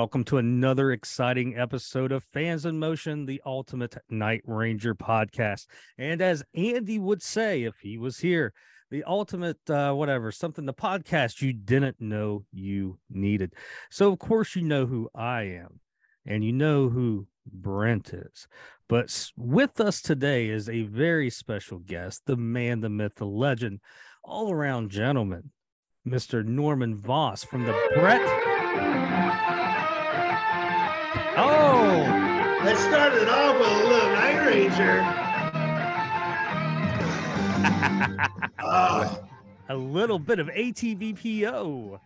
Welcome to another exciting episode of Fans in Motion, the ultimate Night Ranger podcast. And as Andy would say if he was here, the ultimate uh, whatever, something the podcast you didn't know you needed. So, of course, you know who I am and you know who Brent is. But with us today is a very special guest, the man, the myth, the legend, all around gentleman, Mr. Norman Voss from the Bret. Oh, Let's start it off with a little Night Ranger. oh, a little bit of ATBPO. Oh,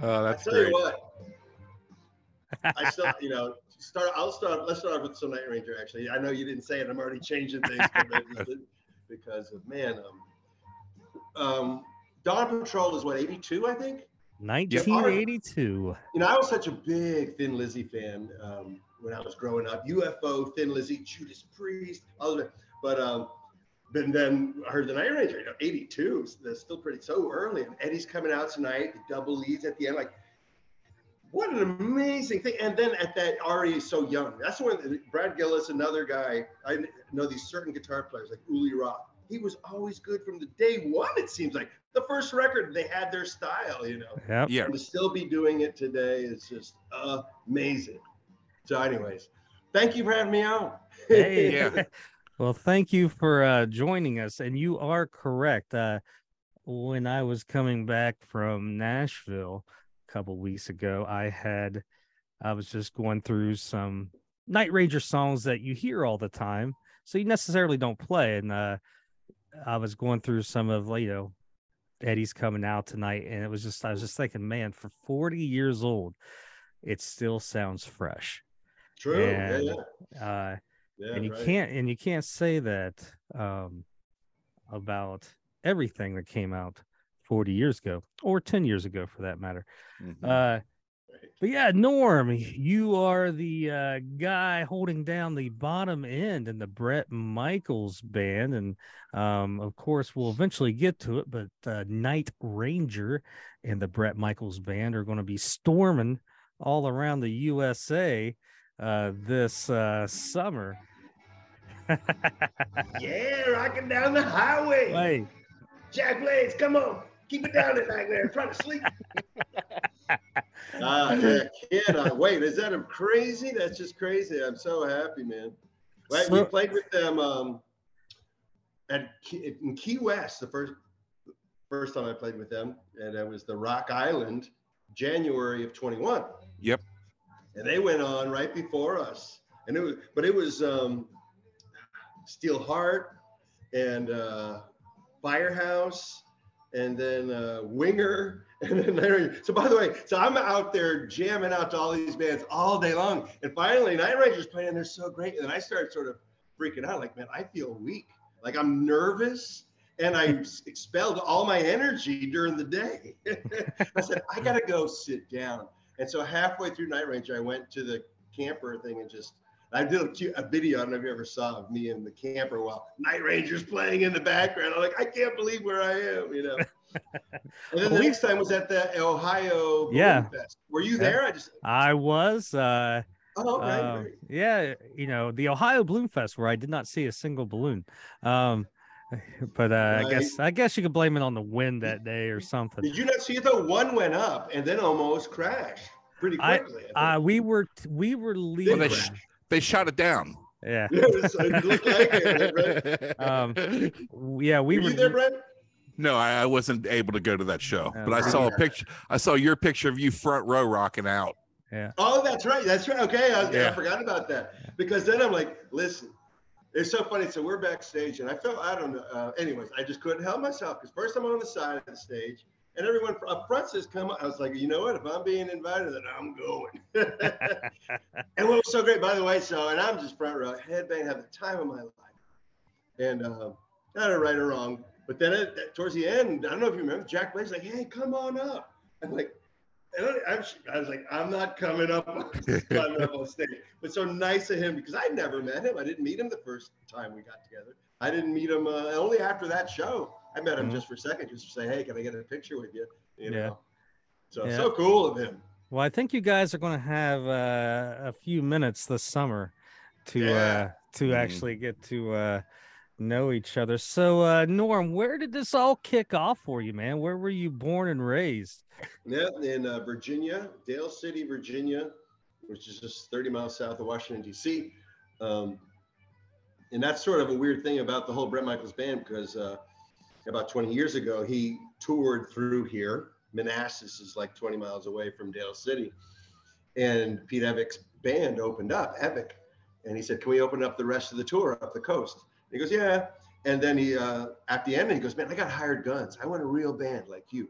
that's I that's tell great. you what. I still, you know, start. I'll start. Let's start with some Night Ranger. Actually, I know you didn't say it. I'm already changing things but I just didn't because of man. Um, um, Dawn Patrol is what 82, I think. 1982. You know, I was such a big Thin Lizzy fan um, when I was growing up. UFO, Thin Lizzy, Judas Priest, all of it. But um, but then I heard the Night Ranger. You know, '82. That's still pretty so early. And Eddie's coming out tonight. The double leads at the end. Like, what an amazing thing! And then at that already so young. That's when Brad Gillis, another guy. I know these certain guitar players like Uli Roth. He was always good from the day one. It seems like the first record they had their style. You know. Yep. Yeah. And to still be doing it today is just amazing. So, anyways, thank you for having me on. Hey. Yeah. Well, thank you for uh, joining us. And you are correct. Uh, when I was coming back from Nashville a couple weeks ago, I had, I was just going through some Night Ranger songs that you hear all the time. So you necessarily don't play. And uh, I was going through some of, you know, Eddie's coming out tonight. And it was just, I was just thinking, man, for 40 years old, it still sounds fresh. True. And, yeah, yeah. Uh, yeah and you right. can't and you can't say that um about everything that came out 40 years ago or 10 years ago for that matter Mhm. uh but yeah norm you are the uh guy holding down the bottom end in the bret michaels band and um of course we'll eventually get to it but uh night ranger and the bret michaels band are going to be storming all around the usa uh this uh summer Yeah, rocking down the highway. Hey, Jack Blades, come on. Keep it down at night there. I'm trying to sleep. Ah, yeah, cannot wait. Is that a crazy? That's just crazy. I'm so happy, man. Right, we played with them um, at Key, in Key West the first first time I played with them, and it was the Rock Island, January of 21. And they went on right before us. And it was, but it was um, Steel Heart and uh, Firehouse, and then uh, Winger, and then there. So by the way, so I'm out there jamming out to all these bands all day long, and finally Night Ranger's playing. They're so great, and then I started sort of freaking out, like, man, I feel weak, like I'm nervous. And I expelled all my energy during the day. I said, I gotta go sit down. And so halfway through Night Ranger, I went to the camper thing and just I did a, cute, a video. I don't know if you ever saw of me in the camper while Night Ranger's playing in the background. I'm like, I can't believe where I am, you know. and then the next time was at the Ohio Yeah. Fest. Were you Yeah. there? I just I was uh oh right, um, right. yeah, you know, the Ohio Balloon Fest where I did not see a single balloon. Um but uh, I guess I guess you could blame it on the wind that day or something. Did you not see it though? One went up and then almost crashed pretty I- quickly. Uh we were t- we were Well, leaving. they, sh- they shot it down. yeah. Yeah, was- like? Um, Yeah, we Were were you there, Brent? no, I, I wasn't able to go to that show, Oh, but I okay. saw a picture. I saw your picture of you front row rocking out. yeah. Oh, that's right. That's right. Okay, I, was, I forgot about that because then I'm like, listen, it's so funny. So we're backstage, and I felt I don't know. Uh, anyways, I just couldn't help myself because first I'm on the side of the stage, and everyone up front says, "Come on." I was like, you know what? If I'm being invited, then I'm going. and what was so great, by the way, so and I'm just front row, headbang, have the time of my life, and um, not a right or wrong, but then at, towards the end, I don't know if you remember, Jack Blades like, "Hey, come on up." I'm like. And I, I'm, I was like, I'm not coming up, climbing up on stage. But so nice of him because I never met him. I didn't meet him the first time we got together. I didn't meet him uh, only after that show. I met him Mhm. just for a second, just to say, hey, can I get a picture with you? You Yeah. know. So Yeah. so cool of him. Well, I think you guys are going to have uh, a few minutes this summer to Yeah. uh, to Mhm. actually get to uh, know each other. So, uh, Norm, where did this all kick off for you, man? Where were you born and raised? Yeah, in uh, Virginia, Dale City, Virginia, which is just 30 miles south of Washington, D.C. Um, and that's sort of a weird thing about the whole Bret Michaels band because uh, about 20 years ago, he toured through here. Manassas is like 20 miles away from Dale City. And Pete Evick's band opened up, Evick. And he said, Can we open up the rest of the tour up the coast? And he goes, Yeah. And then he, uh, at the end, he goes, Man, I got hired guns. I want a real band like you.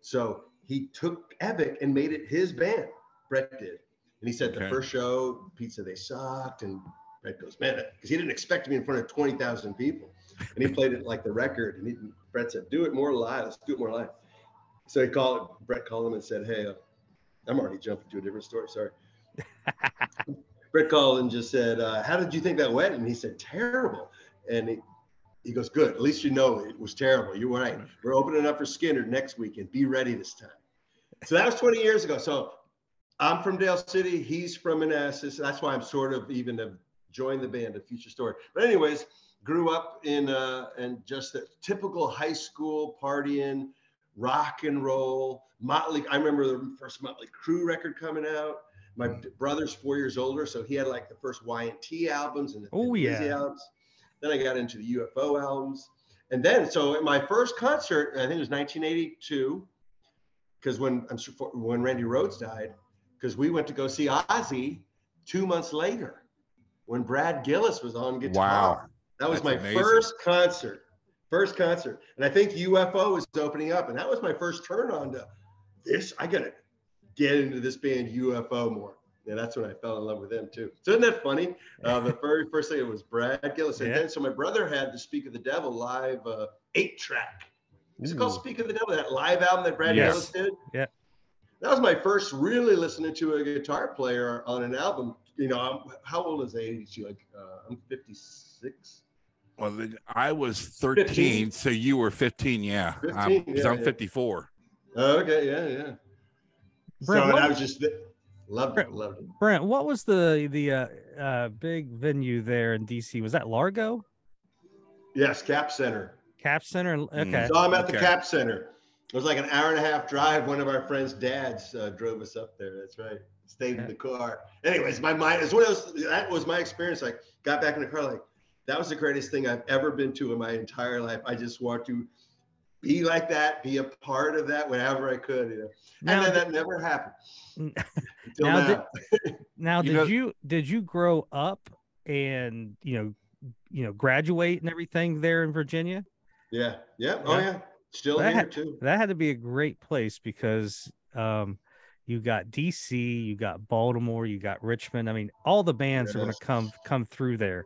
So he took Evick and made it his band. Bret did. And he said the first show, Pete said they sucked. And Bret goes, man, because he didn't expect to be in front of 20,000 people. And he played it like the record. And he, Bret said, do it more live. Let's do it more live. So he called, Bret called him and said, hey, uh, I'm already jumping to a different story. Sorry. Bret called and just said, uh, how did you think that went? And he said, terrible. And he, he goes, good. At least you know it was terrible. You're right. We're opening up for Skynyrd next weekend. Be ready this time. So that was 20 years ago. So I'm from Dale City. He's from Manassas. That's why I'm sort of even have joined the band, a future story. But anyways, grew up in uh, and just a typical high school partying, rock and roll. Motley. I remember the first Motley Crue record coming out. My brother's four years older, so he had like the first Y&T albums and the Oh, yeah. albums. Then I got into the UFO albums. And then, so at my first concert, I think it was 1982, because when I'm when Randy Rhoads died, because we went to go see Ozzy two months later, when Brad Gillis was on guitar. Wow. That was That's my amazing. first concert, first concert, and I think UFO was opening up, and that was my first turn on to this. I gotta get into this band UFO more. And that's when I fell in love with them too. So isn't that funny? Uh, the very first thing it was Brad Gillis, and Yeah. then so my brother had the Speak of the Devil live uh, eight track. Is it called Speak of the Devil? That live album that Brad Yes. Gillis did. Yeah. That was my first really listening to a guitar player on an album. You know, I'm, how old is age? Like uh, I'm 56. Well, then I was 13, 15. so you were 15. Yeah. 15, I'm, 'cause yeah, I'm yeah. 54. Oh, okay, yeah, yeah. Brent, so what- I was just loved it, loved it. Brent, what was the the uh, uh, big venue there in DC? Was that Largo Yes, Cap Center. Cap Center? Okay. So I'm at the Cap Center. It was like an hour and a half drive. One of our friends' dads uh, drove us up there. That's right. Stayed Yeah. in the car. Anyways, my mind is one of those. That was my experience. Like, got back in the car. Like, that was the greatest thing I've ever been to in my entire life. I just want to be like that, be a part of that whenever I could. You know, Now, and then that never happened. Until now now. did- now You did know- you did you grow up and you know you know graduate and everything there in Virginia? yeah, yeah. Oh Yeah. yeah. Still That here had- too. That had to be a great place because um you got DC, you got Baltimore, you got Richmond. I mean, all the bands are going to come come through there,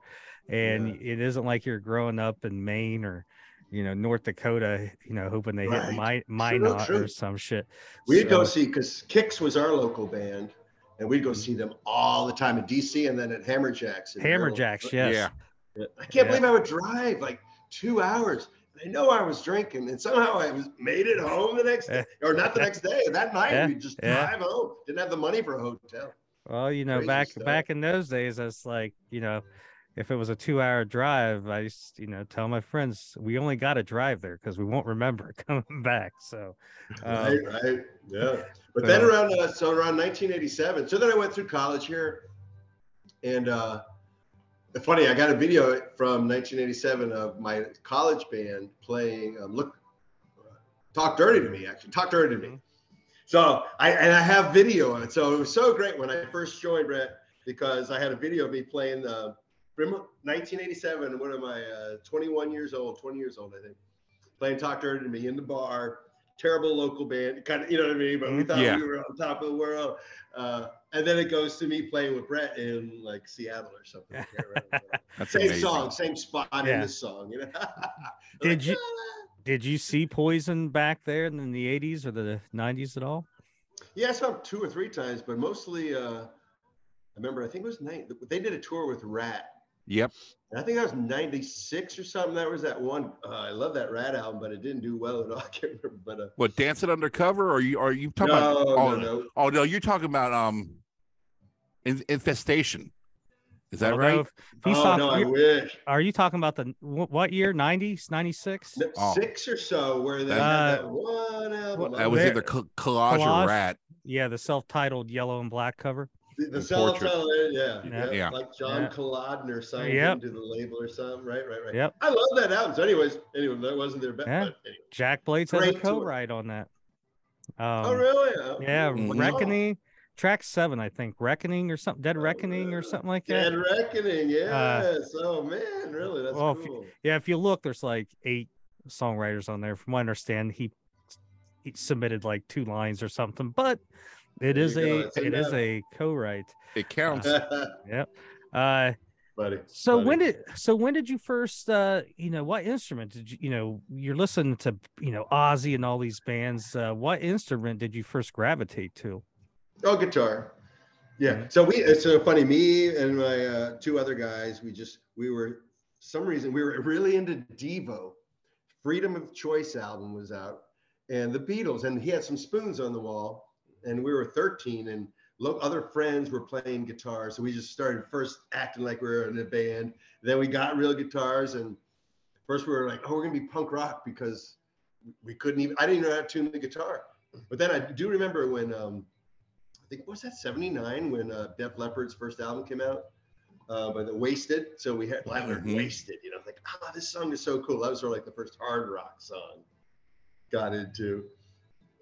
and it isn't like you're growing up in Maine or you know North Dakota, you know, hoping they hit Right. my True, Minot or some shit. We'd go see because Kix was our local band, and we'd go mm-hmm. see them all the time in DC and then at Hammerjacks. in Hammerjacks, yes. Yeah. Yeah. I can't Yeah. believe I would drive like two hours. I know I was drinking, and somehow I was made it home the next day, or not the next day. That night Yeah, we just yeah. drive home. Didn't have the money for a hotel. Well, you know, Crazy back stuff. back in those days, it's like you know, if it was a two-hour drive, I used you know tell my friends we only got to drive there because we won't remember coming back. So, um, right, right, yeah. But then around uh, so around 1987. So then I went through college here, and uh, funny. I got a video from 1987 of my college band playing. Um, look, talk dirty to me. Actually, talk dirty to me. So I and I have video of it. So it was so great when I first joined Bret because I had a video of me playing the from 1987. What am I? Uh, 21 years old, 20 years old, I think. Playing Talk Dirty to Me in the bar. Terrible local band, kind of, you know what I mean? But we thought Yeah. we were on top of the world. Uh, and then it goes to me playing with Bret in like Seattle or something. Same amazing. song, same spot in the song. You know? Did you- "Ah." did you see Poison back there in the '80s or the '90s at all? Yeah, I saw two or three times, but mostly, uh, I remember, I think it was night. They did a tour with Ratt Yep. And I think that was 96 or something. That was that one. Uh, I love that Ratt album, but it didn't do well at all. I can't remember. But uh, What dancing undercover? Or are you are you talking no, about? no, oh, no. oh no, you're talking about um, infestation. Is that I right? if- if oh, talking- no, I you're- wish. are you talking about the what year? 90s, 96? Oh. Six or so, where they Uh, had that one album. that was either collage, Collage? or ratt. Yeah, the self-titled yellow and black cover. The, the and cell portrait. phone, yeah, Yeah. yeah, Yeah. like John Yeah. Kalodner signed Yep. into the label or something. Right, right, right. Yep. I love that album. So, anyways, anyway, that wasn't their best. Yeah. Anyway. Jack Blades has a co-write on that. Um, oh, really? Oh, Yeah, Mhm. Reckoning, track seven, I think. Reckoning or something, Dead Oh, Reckoning or something like that. Dead Reckoning, yes. oh man, really? That's well, if you- cool. Yeah, if you look, there's like eight songwriters on there. From what I understand, he, he submitted like two lines or something, but it There is you go, a it's it is enough. a co-write. It counts. Yeah. Uh, Buddy. so buddy. when did so when did you first uh you know what instrument did you you know you're listening to you know Ozzy and all these bands uh what instrument did you first gravitate to Oh, guitar. Yeah. Mhm. So we it's so funny. Me and my uh, two other guys, we just we were some reason we were really into Devo. Freedom of Choice album was out, and the Beatles, and he had some spoons on the wall, and we were 13, and other friends were playing guitar, so we just started first acting like we were in a band. Then we got real guitars, and first we were like, oh, we're gonna be punk rock because we couldn't even. I didn't even know how to tune the guitar, but then I do remember when. um I think was that 79 when uh, Def Leppard's first album came out, uh, by the Wasted. So we had I learned Mhm. Wasted, you know, like, ah, this song is so cool. That was sort of like the first hard rock song got into.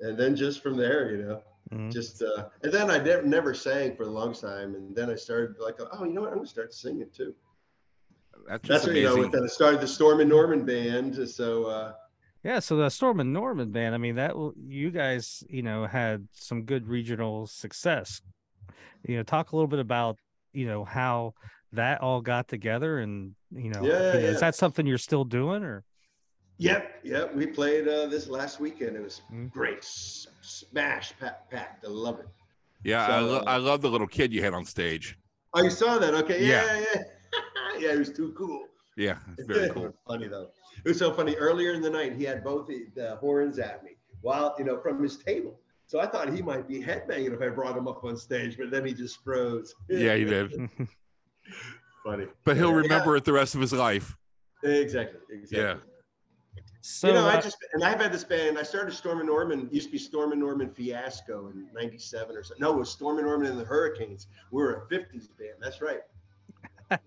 And then just from there, you know, Mhm. just, uh, and then I never, never sang for a long time. And then I started like, oh, you know what? I'm gonna start singing too. That's That's just what, you know, with that, I started the Storm and Norman band. So, uh, yeah so the Storm and Norman band I mean that will you guys you know had some good regional success you know talk a little bit about you know how that all got together and you know, Yeah, you know, yeah. is that something you're still doing or Yep, yep. We played uh, this last weekend. It was Mm. great, S- smash pack, packed. I love it. Yeah, I, lo- uh, I love the little kid you had on stage. Oh, you saw that? Okay, Yeah. yeah, yeah, yeah. It was too cool. Yeah, very cool. funny though. It was so funny. Earlier in the night, he had both the, the horns at me while you know from his table. So I thought he might be headbanging if I brought him up on stage, but then he just froze. Yeah, he did. funny. But he'll Yeah. remember it the rest of his life. Exactly. Exactly. Yeah. So you know, I uh, just and I've had this band. I started Storm and Norman. Used to be Storm and Norman Fiasco in '97 or something. No, it was Storm and Norman and the Hurricanes. We were a '50s band. That's right.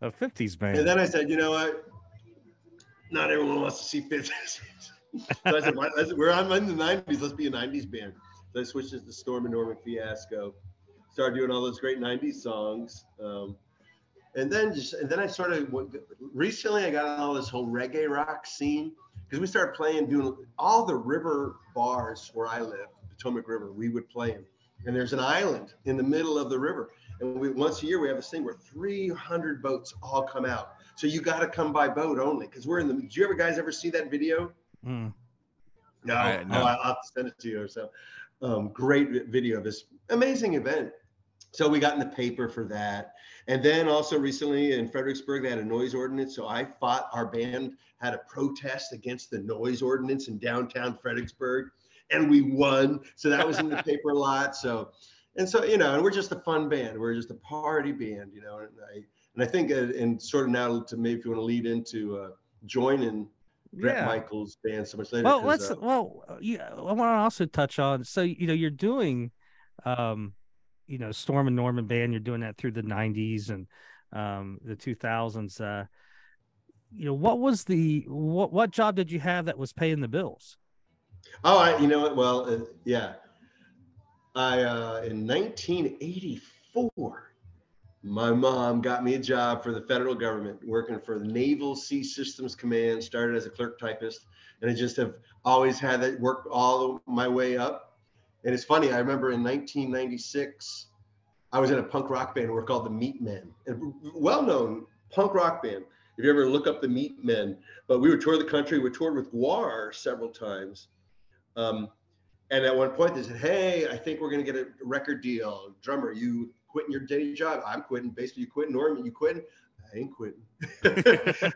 a 50s band And then I said, you know what? Not everyone wants to see 50s. so I said, "Why- let's- we're I'm in the 90s. Let's be a 90s band. So I switched it to Storm and Norman Fiasco. Started doing all those great 90s songs. Um, and then just and then I started recently I got on all this whole reggae rock scene because we started playing doing all the river bars where I live, Potomac River. We would play them, and there's an island in the middle of the river, and we once a year we have this thing where 300 boats all come out. So you got to come by boat only because we're in the. Do you ever guys ever see that video? Mm. No, I- no. Oh, I'll have to send it to you or so. Um, great video of this amazing event. So we got in the paper for that. And then also recently in Fredericksburg, they had a noise ordinance. So I fought, our band had a protest against the noise ordinance in downtown Fredericksburg and we won. So that was in the paper a lot. So, and so, you know, and we're just a fun band. We're just a party band, you know, and I, and I think, uh, and sort of now to maybe if you want to lead into uh, joining Bret yeah Michaels band so much later. well let's uh, well yeah i want to also touch on so you know you're doing um you know storm and norman band you're doing that through the 90s and um the 2000s uh you know what was the what what job did you have that was paying the bills Oh, I, you know what? Well, uh, yeah. I uh, in 1984, my mom got me a job for the federal government, working for the Naval Sea Systems Command. Started as a clerk typist, and I just have always had that worked all my way up. And it's funny. I remember in 1996, I was in a punk rock band. We're called the Meatmen, a well-known punk rock band. If you ever look up the Meatmen, but we would tour the country. We toured with GWAR several times. Um, and at one point they said, Hey, I think we're going to get a record deal. Drummer, you quitting your day job? I'm quitting. Basically, you quitting. Norman, you quitting? I ain't quitting.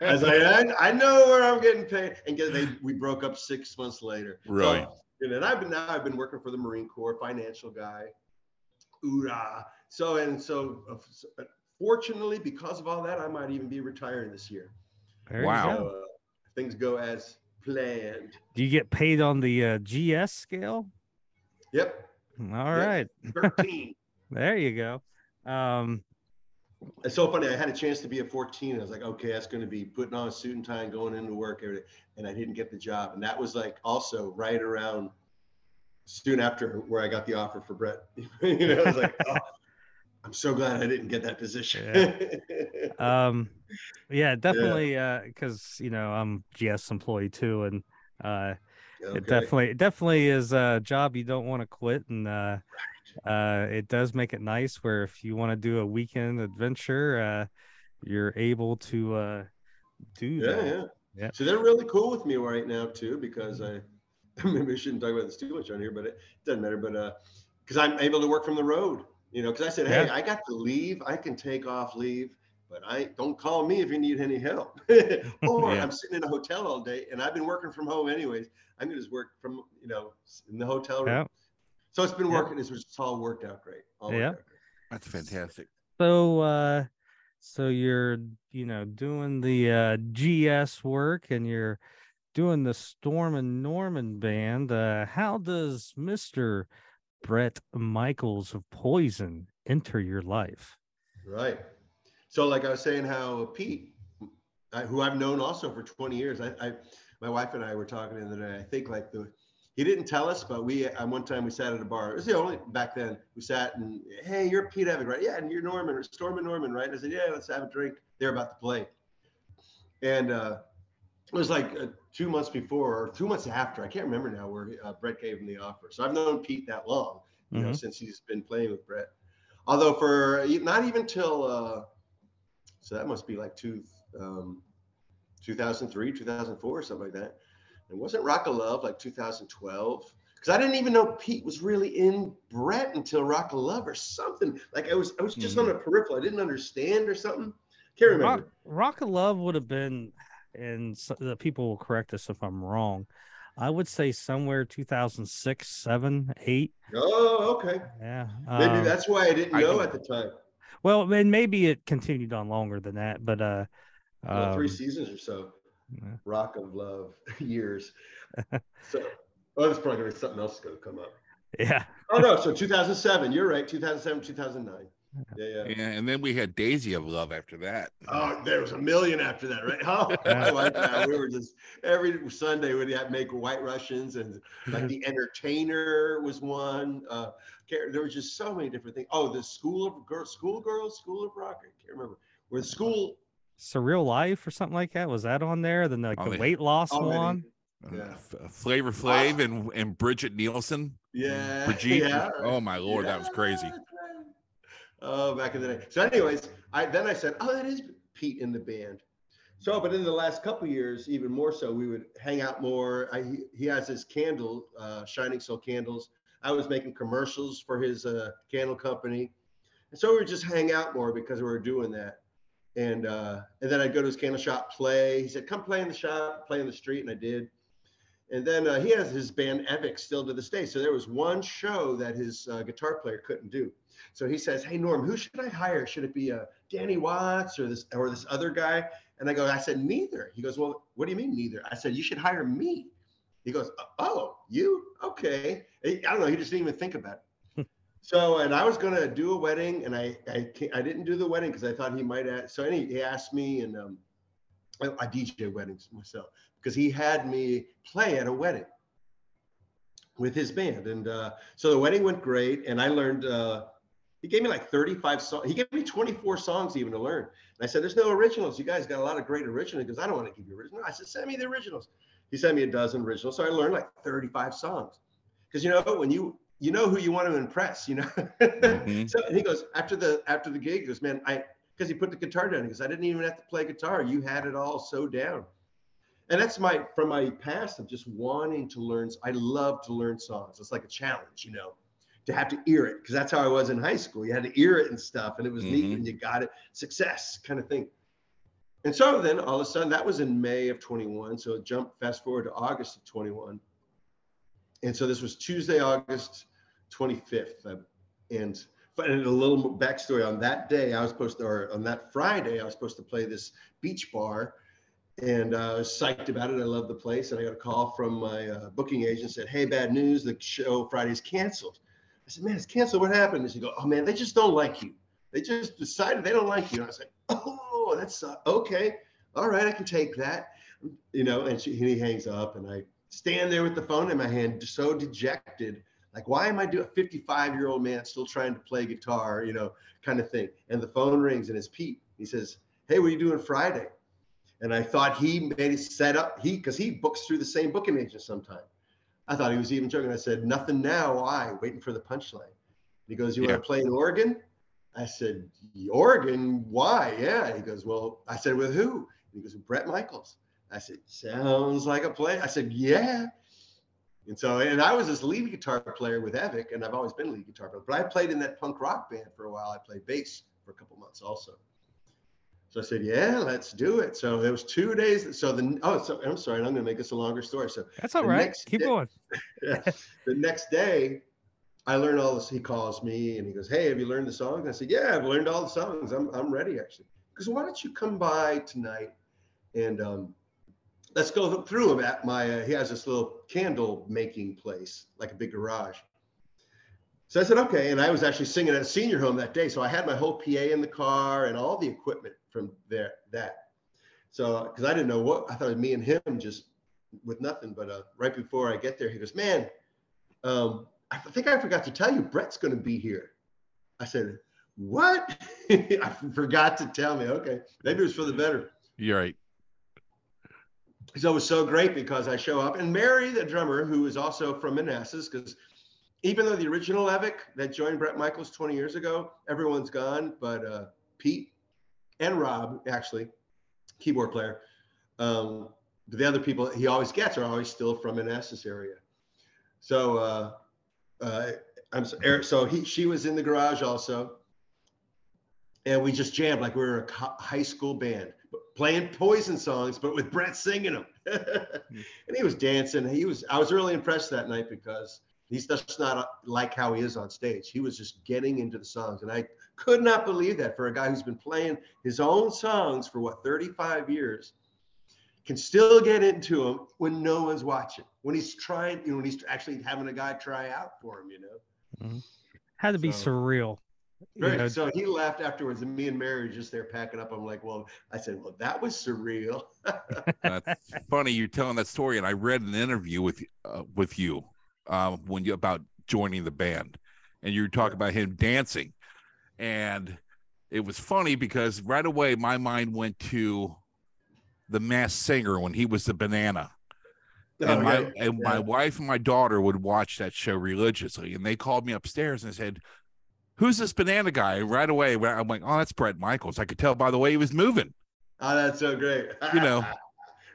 I was like, I, I know where I'm getting paid. And they, we broke up six months later. Right. So, and I've been now I've been working for the Marine Corps, financial guy. Oorah. So and so, uh, fortunately, because of all that, I might even be retiring this year. There Wow. go. So, uh, things go as planned. Do you get paid on the uh, GS scale? Yep. All right, Yeah. 13. there you go. Um, It's so funny. I had a chance to be at 14. I was like, okay, that's going to be putting on a suit and tie and going into work every day. And I didn't get the job. And that was like also right around soon after where I got the offer for Bret. you know, I was like, oh, I'm so glad I didn't get that position. um, yeah, definitely. Uh, because you know I'm GS employee too, and uh, Okay. it definitely it definitely is a job you don't want to quit and uh uh it does make it nice where if you want to do a weekend adventure uh you're able to uh do Yeah, that yeah. Yeah. So they're really cool with me right now too, because I maybe I shouldn't talk about this too much on here, but it doesn't matter. But uh, because I'm able to work from the road, you know, because I said, hey, Yeah. I got to leave, I can take off leave, but I don't call me if you need any help. or Yeah. I'm sitting in a hotel all day, and I've been working from home anyways. I'm gonna just work from you know in the hotel room. Yeah. So it's been Yeah. working. It's just all worked out great. All Yeah. out great. That's fantastic. so uh so you're you know doing the uh gs work and you're doing the storm and norman band uh how does mr bret michaels of poison enter your life Right. So, like I was saying, how Pete, I, who I've known also for 20 years, I, I, my wife and I were talking the other day. I think like the, he didn't tell us, but we, at one time we sat at a bar. It was the only back then we sat and, hey, you're Pete Evick, right? Yeah, and you're Norman or Storm and Norman, right? I said, yeah, let's have a drink. They're about to play. And uh, it was like uh, two months before or two months after, I can't remember now, where uh, Bret gave him the offer. So I've known Pete that long, you know, Mhm. since he's been playing with Bret. Although for not even till, uh, so that must be like two, um, 2003, 2004, something like that. It wasn't Rock of Love like 2012 because I didn't even know Pete was really in Bret until Rock of Love or something. Like I was, I was just on a peripheral. I didn't understand or something. Can't remember. Rock, Rock of Love would have been, and so, the people will correct us if I'm wrong. I would say somewhere 2006, seven, eight. Oh, okay. Yeah. Maybe um, that's why I didn't I know think- at the time. well, and maybe it continued on longer than that, but uh, Well, three um, seasons or so. Yeah. Rock of Love years. so, oh, there's probably gonna be something else going to come up. yeah, Oh no, so 2007. You're right. 2007, 2009. Yeah, yeah. Yeah, and then we had Daisy of Love after that. Oh, there was a million after that, right? Oh, Yeah. I like that. We were just every Sunday we'd have make White Russians and like the Entertainer was one. Uh, there was just so many different things. Oh, the School of Girls, School Girls, School of Rock. I can't remember. Where the school. Surreal Life or something like that. Was that on there? Then like Oh, the weight loss Oh, maybe. one. Uh, Yeah. F- Flavor Flav and, and Brigitte Nielsen. Yeah. Brigitte. yeah, Oh my lord, that was crazy. Oh, back in the day. So, anyways, I then I said, oh, that is Pete in the band. So, but in the last couple years, even more so, we would hang out more. I, he, he has his candle, uh, Shining Soul candles. I was making commercials for his uh, candle company, and so we would just hang out more because we were doing that. And uh, and then I'd go to his candle shop, play. He said, "Come play in the shop, play in the street," and I did. And then uh, he has his band Evick still to this day. So there was one show that his uh, guitar player couldn't do. So he says, "Hey Norm, who should I hire? Should it be uh, Danny Watts or this or this other guy?" And I go, "I said neither." He goes, "Well, what do you mean neither?" I said, "You should hire me." He goes, "Oh, you? Okay." I don't know. He just didn't even think about it. So, and I was gonna do a wedding, and I I, I didn't do the wedding because I thought he might. Ask, so any he asked me, and um, I, I DJ weddings myself because he had me play at a wedding with his band. And uh, so the wedding went great. And I learned, uh, he gave me like 35 songs. He gave me 24 songs even to learn. And I said, there's no originals. You guys got a lot of great originals. Because I don't want to give you originals. I said, send me the originals. He sent me a dozen originals. So I learned like 35 songs. Because you know, when you, you know who you want to impress, you know. Mhm. So he goes after the after the gig, he goes, man, I because he put the guitar down. He goes, I didn't even have to play guitar. You had it all so down. And that's my from my past of just wanting to learn. I love to learn songs. It's like a challenge, you know, to have to ear it because that's how I was in high school. You had to ear it and stuff, and it was neat Mhm. when you got it. Success kind of thing. and so then all of a sudden, that was in May of 21. So jump fast forward to August of 21. And so this was Tuesday, August 25th. uh, And, and a little backstory on that day, I was supposed to, or on that Friday, I was supposed to play this beach bar. And uh, I was psyched about it. I love the place. And I got a call from my uh, booking agent said, Hey, bad news. The show Friday's canceled. I said, Man, it's canceled. What happened? And she go, Oh, man, they just don't like you. They just decided they don't like you. And I was like, Oh, that's uh, okay. All right, I can take that. You know, and, she, and he hangs up and I stand there with the phone in my hand, so dejected. Like, why am I doing a 55 year old man still trying to play guitar, you know, kind of thing? And the phone rings and it's Pete. He says, Hey, what are you doing Friday? And I thought he made it set up, he, because he books through the same booking agent sometime. I thought he was even joking. I said, Nothing now. Why? Waiting for the punchline. He goes, You Yeah. want to play in Oregon? I said, Oregon? Why? Yeah. He goes, Well, I said, With who? He goes, Bret Michaels. I said, Sounds like a play. I said, Yeah. And so, and I was this lead guitar player with Evick, and I've always been a lead guitar player, but I played in that punk rock band for a while. I played bass for a couple months also. So I said, Yeah, let's do it. So there was two days. So the, oh, so I'm sorry, I'm going to make this a longer story. So That's all right. Keep day- going. yeah. the next day, I learned all this. He calls me and he goes, Hey, have you learned the songs? I said, Yeah, I've learned all the songs. I'm, I'm ready actually. Because why don't you come by tonight and um, let's go through at my, uh, he has this little candle making place, like a big garage. So I said, okay. And I was actually singing at a senior home that day. So I had my whole PA in the car and all the equipment from there, that. So, because I didn't know what, I thought it was me and him just with nothing. But uh, right before I get there, he goes, man, um, I think I forgot to tell you, Bret's going to be here. I said, what? I forgot to tell me. Okay. Maybe it was for the better. You're right. So it was so great because I show up and Mary, the drummer, who is also from Manassas, because even though the original Evick that joined Bret Michaels 20 years ago, everyone's gone, but uh, Pete and Rob, actually, keyboard player, um, the other people he always gets are always still from Manassas area. So, uh, uh, I'm so, so he, she was in the garage also. And we just jammed like we were a high school band playing poison songs, but with Bret singing them. and he was dancing. He was, I was really impressed that night because he's just not uh, like how he is on stage. He was just getting into the songs. And I could not believe that for a guy who's been playing his own songs for what, 35 years, can still get into them when no one's watching, when he's trying, you know, when he's actually having a guy try out for him, you know? Mm-hmm. Had to be So- surreal. You Right. know, So he left afterwards, and me and Mary were just there packing up. I'm like, well, I said, well, that was surreal. That's funny you're telling that story, and I read an interview with uh, with you um, when you about joining the band, and you were talking about him dancing, and it was funny because right away my mind went to the Masked Singer when he was the banana, and Oh, my yeah, and my wife and my daughter would watch that show religiously, and they called me upstairs and said. Who's this banana guy? Right away, I'm like, oh, that's Bret Michaels. I could tell by the way he was moving, Oh, that's so great. you know.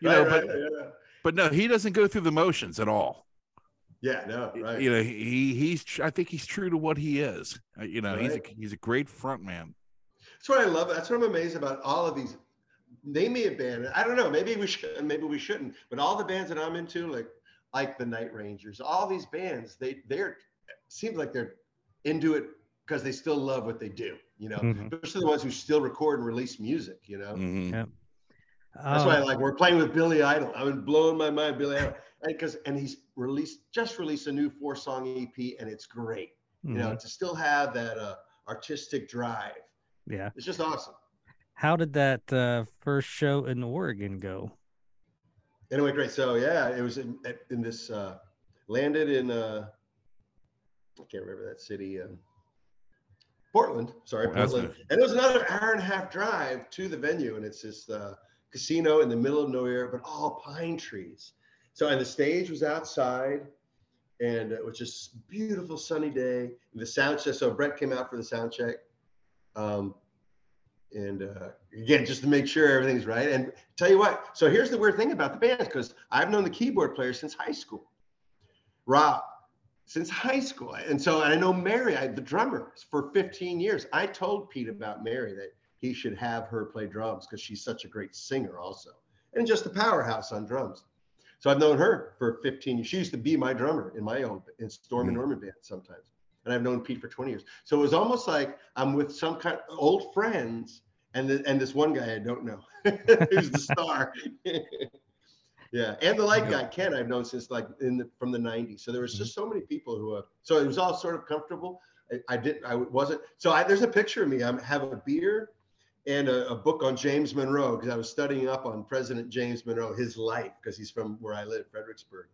You Right, know, but right, yeah. but no, he doesn't go through the motions at all. yeah, no, right. You know, he he's I think he's true to what he is. Uh, You know, he's a he's a great front man. That's what I love. That's what I'm amazed about all of these. Name me a band. I don't know. Maybe we should. Maybe we shouldn't. But all the bands that I'm into, like like the Night Rangers, all these bands, they they're seems like they're into it because they still love what they do. You know, Mhm. especially the ones who still record and release music. You know, Mhm. Yeah. that's why I um, like we're playing with Billy Idol. I've been blowing my mind, Billy Idol, because and he's released just released a new four song EP and it's great. You know, mhm, to still have that uh, artistic drive, yeah. it's just awesome. How did that uh, first show in Oregon go? Anyway, great. So yeah, it was in, in this uh, landed in uh, I can't remember that city. Um, Portland, sorry, Portland, and it was another hour and a half drive to the venue, and it's this uh, casino in the middle of nowhere, but all pine trees. So, and the stage was outside, and it was just beautiful sunny day. The sound check. So Bret came out for the sound check, um, and uh, again, just to make sure everything's right. And tell you what, so here's the weird thing about the band, because I've known the keyboard player since high school, Rob, since high school. And so and I know Mary, I, the drummer, for 15 years. I told Pete about Mary that he should have her play drums because she's such a great singer also, and just a powerhouse on drums. So I've known her for 15 years. She used to be my drummer in my own in Storm and mm. Norman band sometimes. And I've known Pete for 20 years. So it was almost like I'm with some kind of old friends and the, and this one guy I don't know who's the star. yeah, and the light guy Ken I've known since like in the, from the 90s. So there was just so many people who. Uh, so it was all sort of comfortable. I, I didn't. I wasn't. So I, there's a picture of me. I have a beer and a, a book on James Monroe because I was studying up on President James Monroe, his life, because he's from where I live, Fredericksburg.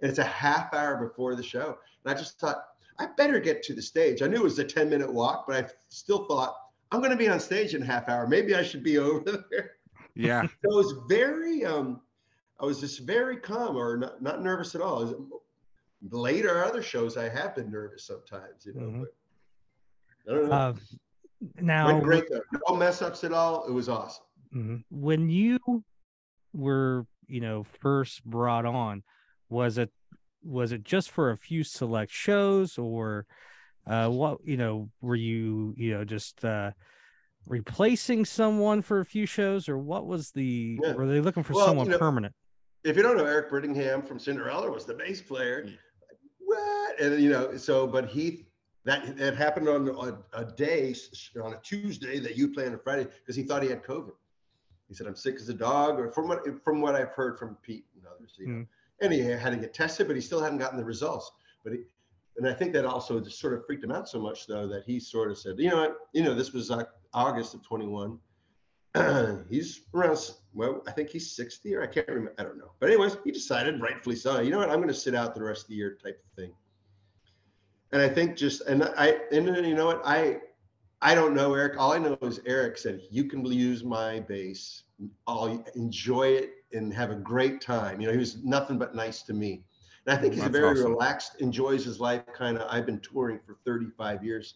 And it's a half hour before the show. And I just thought, I better get to the stage. I knew it was a 10 minute walk, but I still thought, I'm going to be on stage in a half hour. Maybe I should be over there. Yeah. so it was very, um, I was just very calm or not, not nervous at all. Later, other shows, I have been nervous sometimes, you know. Mm-hmm. But I don't know. Uh, now, Went great though. No mess ups at all. It was awesome. Mm-hmm. When you were, you know, first brought on, was it was it just for a few select shows or uh what you know were you you know just uh replacing someone for a few shows or what was the yeah. were they looking for well, someone you know, permanent if you don't know eric brittingham from cinderella was the bass player mm. what and you know so but he that that happened on a, a day on a tuesday that you play on a friday because he thought he had covid he said i'm sick as a dog or from what from what i've heard from pete and others you know mm and he had to get tested, but he still hadn't gotten the results. But he, and I think that also just sort of freaked him out so much, though, that he sort of said, you know what, you know, this was like August of 21. he's around, well, I think he's 60 or I can't remember. I don't know. But anyways, he decided, rightfully so, you know what, I'm going to sit out the rest of the year type of thing. And I think just, and I, and you know what, I, I don't know, Eric. All I know is Eric said, you can use my bass. I'll enjoy it and have a great time. You know, he was nothing but nice to me. And I think he's That's a very awesome. relaxed, enjoys his life kind of. I've been touring for 35 years.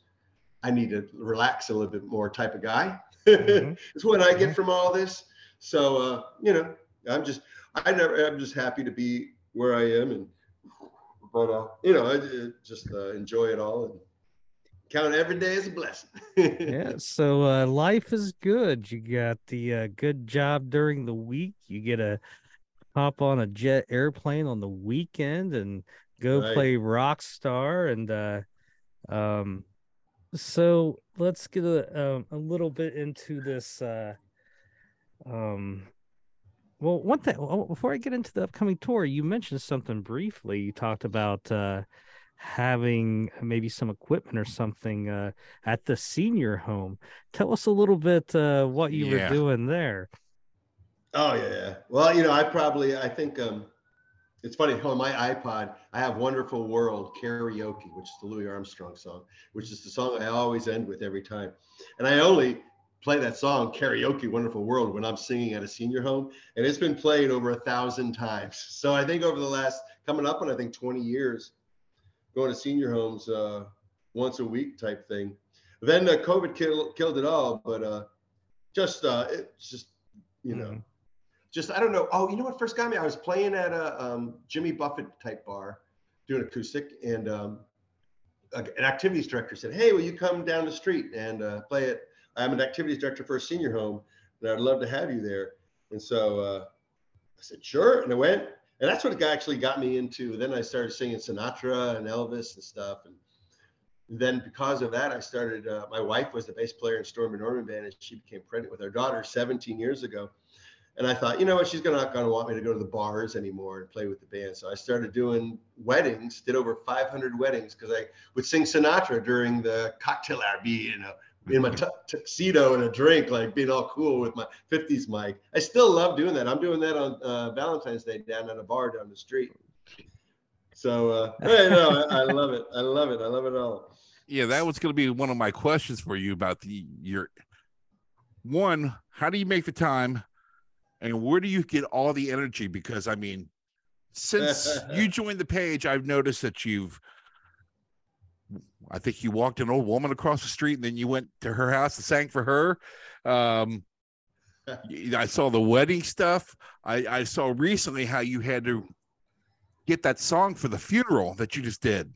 I need to relax a little bit more type of guy. Mm-hmm. it's what I get mm-hmm. from all this. So, uh, you know, I'm just, I never, I'm just happy to be where I am. And, but, uh, you know, I, I just uh, enjoy it all. And, count every day as a blessing. yeah. So uh, life is good. You got the uh, good job during the week. You get a hop on a jet airplane on the weekend and go right. play rock star and uh um so let's get a um, a little bit into this uh um well one thing before i get into the upcoming tour you mentioned something briefly you talked about uh having maybe some equipment or something uh, at the senior home. Tell us a little bit uh, what you yeah. were doing there. Oh yeah. Well, you know, I probably I think um, it's funny on my iPod I have "Wonderful World" karaoke, which is the Louis Armstrong song, which is the song I always end with every time, and I only play that song karaoke wonderful world when i'm singing at a senior home and it's been played over a thousand times so i think over the last coming up on i think 20 years going to senior homes uh, once a week type thing. Then uh, COVID killed killed it all, but uh, just uh, it's just you know, mm-hmm. Just I don't know. Oh, you know what first got me? I was playing at a um, Jimmy Buffett type bar, doing acoustic, and um, an activities director said, "Hey, will you come down the street and uh, play it?" I'm an activities director for a senior home, and I'd love to have you there. And so uh, I said, "Sure," and I went and that's what actually got me into. Then I started singing Sinatra and Elvis and stuff, and then because of that, I started. Uh, my wife was the bass player in Stormy Norman band, and she became pregnant with our daughter 17 years ago. And I thought, you know what, she's not going to want me to go to the bars anymore and play with the band. So I started doing weddings, did over 500 weddings because I would sing Sinatra during the cocktail hour, you know, in my t- tuxedo and a drink, like being all cool with my 50s mic. I still love doing that. I'm doing that on uh, Valentine's Day down at a bar down the street. So, uh, hey, no, I, I, love it. I love it. I love it all. Yeah, that was going to be one of my questions for you about the your one. How do you make the time, and where do you get all the energy? Because I mean, since you joined the page, I've noticed that you've I think you walked an old woman across the street and then you went to her house and sang for her. Um, I saw the wedding stuff. I, I saw recently how you had to get that song for the funeral that you just did.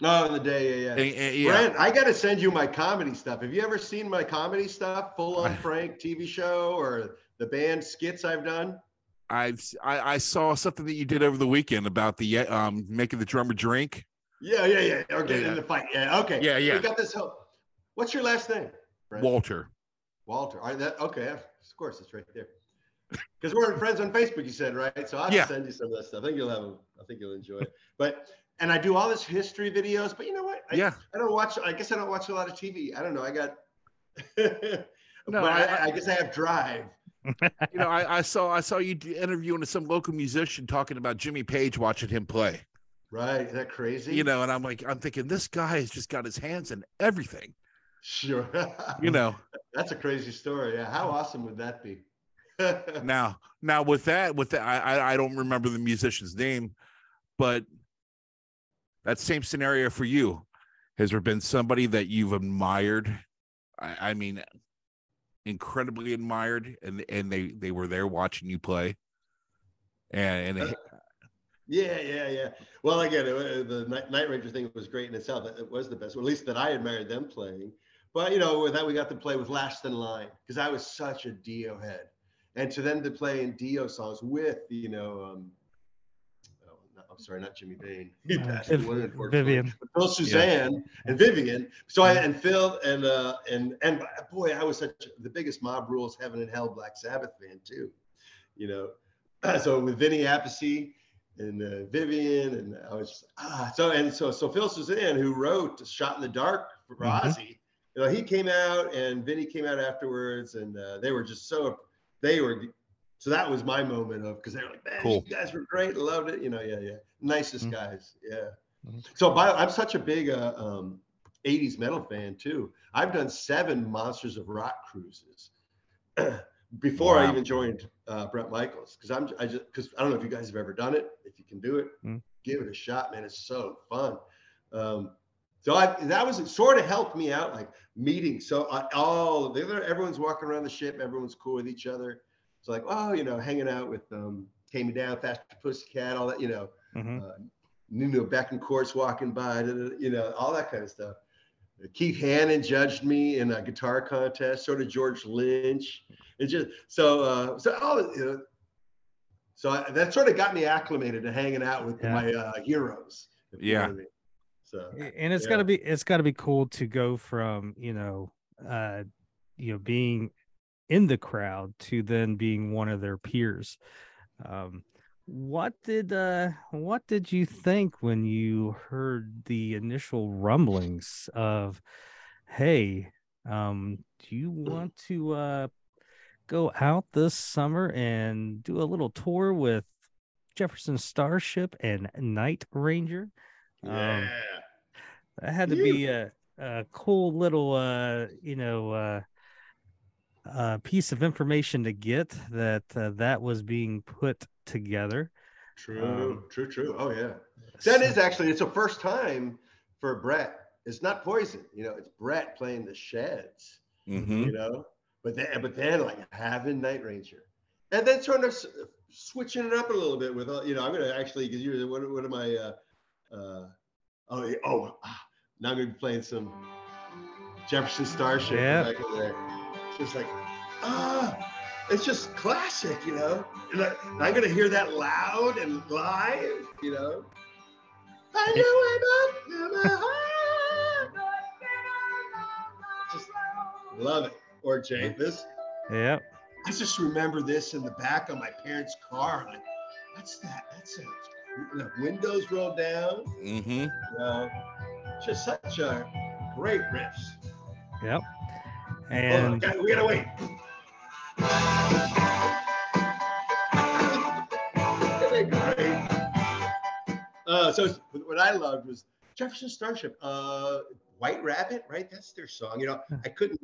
No, in the day, yeah, yeah. And- and- yeah. Brent, I got to send you my comedy stuff. Have you ever seen my comedy stuff, Full on Frank TV show or the band skits I've done? I've I, I saw something that you did over the weekend about the um making the drummer drink. Yeah, yeah, yeah. Or getting Yeah. in the fight. Yeah, okay. Yeah, yeah. We got this. Whole... What's your last name? Brent? Walter. Walter. All right, that okay. Of course, it's right there. Because we're friends on Facebook, you said, right? So I'll Yeah. send you some of that stuff. I think you'll have. A, I think you'll enjoy it. But and I do all this history videos. But you know what? I, Yeah. I don't watch. I guess I don't watch a lot of TV. I don't know. I got. No, but I, I- I guess I have drive. You know, I, I saw I saw you interviewing some local musician talking about Jimmy Page watching him play. Right? Is that crazy? You know, and I'm like, I'm thinking this guy has just got his hands in everything. Sure. You know, That's a crazy story. Yeah. How awesome would that be? now now with that with that I I don't remember the musician's name, but that same scenario for you. Has there been somebody that you've admired? I, I mean, incredibly admired, and and they they were there watching you play, and, and it- Yeah, yeah, yeah. Well, again, it, the Night, Ranger thing was great in itself. It, it was the best, or at least that I admired them playing. But you know, with that we got to play with Last in Line because I was such a Dio head, and to them to play in Dio songs with you know, um, I'm sorry, not Jimmy Bain. He passed away. Vivian. But Phil Soussan and Vivian. So I and Phil and uh and and boy, I was such the biggest Mob Rules Heaven and Hell Black Sabbath fan too. You know, so with Vinny Appice and uh, Vivian and I was just, ah so and so so Phil Soussan who wrote Shot in the Dark for Mhm. Ozzy, you know, he came out and Vinny came out afterwards and uh, they were just so they were so that was my moment of because they were like, man, Cool. you guys were great, loved it, you know, yeah, yeah, nicest Mhm. guys, yeah. Mhm. So by, I'm such a big uh, um, 80s metal fan too. I've done seven Monsters of Rock cruises before I even joined uh, Bret Michaels because I'm I just because I don't know if you guys have ever done it. If you can do it, Mm. give it a shot, man. It's so fun. Um, so I, that was it sort of helped me out, like meeting. So I, all the other, everyone's walking around the ship, everyone's cool with each other. It's like, oh, you know, hanging out with um, Came Down, Faster Pussycat, all that, you know, Mhm. uh, Nuno Bettencourt's walking by, you know, all that kind of stuff. Keith Hannon judged me in a guitar contest. So did George Lynch. It just so uh, so all you know. So I, that sort of got me acclimated to hanging out with Yeah. my uh, heroes. if you know Yeah. I mean. So and it's Yeah. gotta be it's gotta be cool to go from you know uh you know being in the crowd to then being one of their peers. Um what did uh what did you think when you heard the initial rumblings of hey um do you want to uh go out this summer and do a little tour with jefferson starship and night ranger? Um, yeah, that had to be a, a cool little uh you know uh piece of information to get that uh, that was being put together true, um, true, true. Oh yeah, that So- is actually it's a first time for Bret. It's not Poison, you know. It's Bret playing the Sheds. Mhm. you know. But then, but then, like having Night Ranger, and then sort of switching it up a little bit with, uh, you know, I'm gonna actually because you one, one of my, uh, uh, oh, oh, ah, now I'm gonna be playing some Jefferson Starship from Yeah. back in there. It's just like, ah, it's just classic, you know. And, I, I'm gonna hear that loud and live, you know. I know I'm up my heart. Just love it. Or Jay, this yep I just remember this in the back of my parents' car. Like, what's that? That sounds. The windows rolled down. Mm-hmm. You know, just such a great riffs. yep Hold on, and we gotta wait. Isn't it great? Uh, so what I loved was Jefferson Starship, uh, White Rabbit, right? That's their song. You know, I couldn't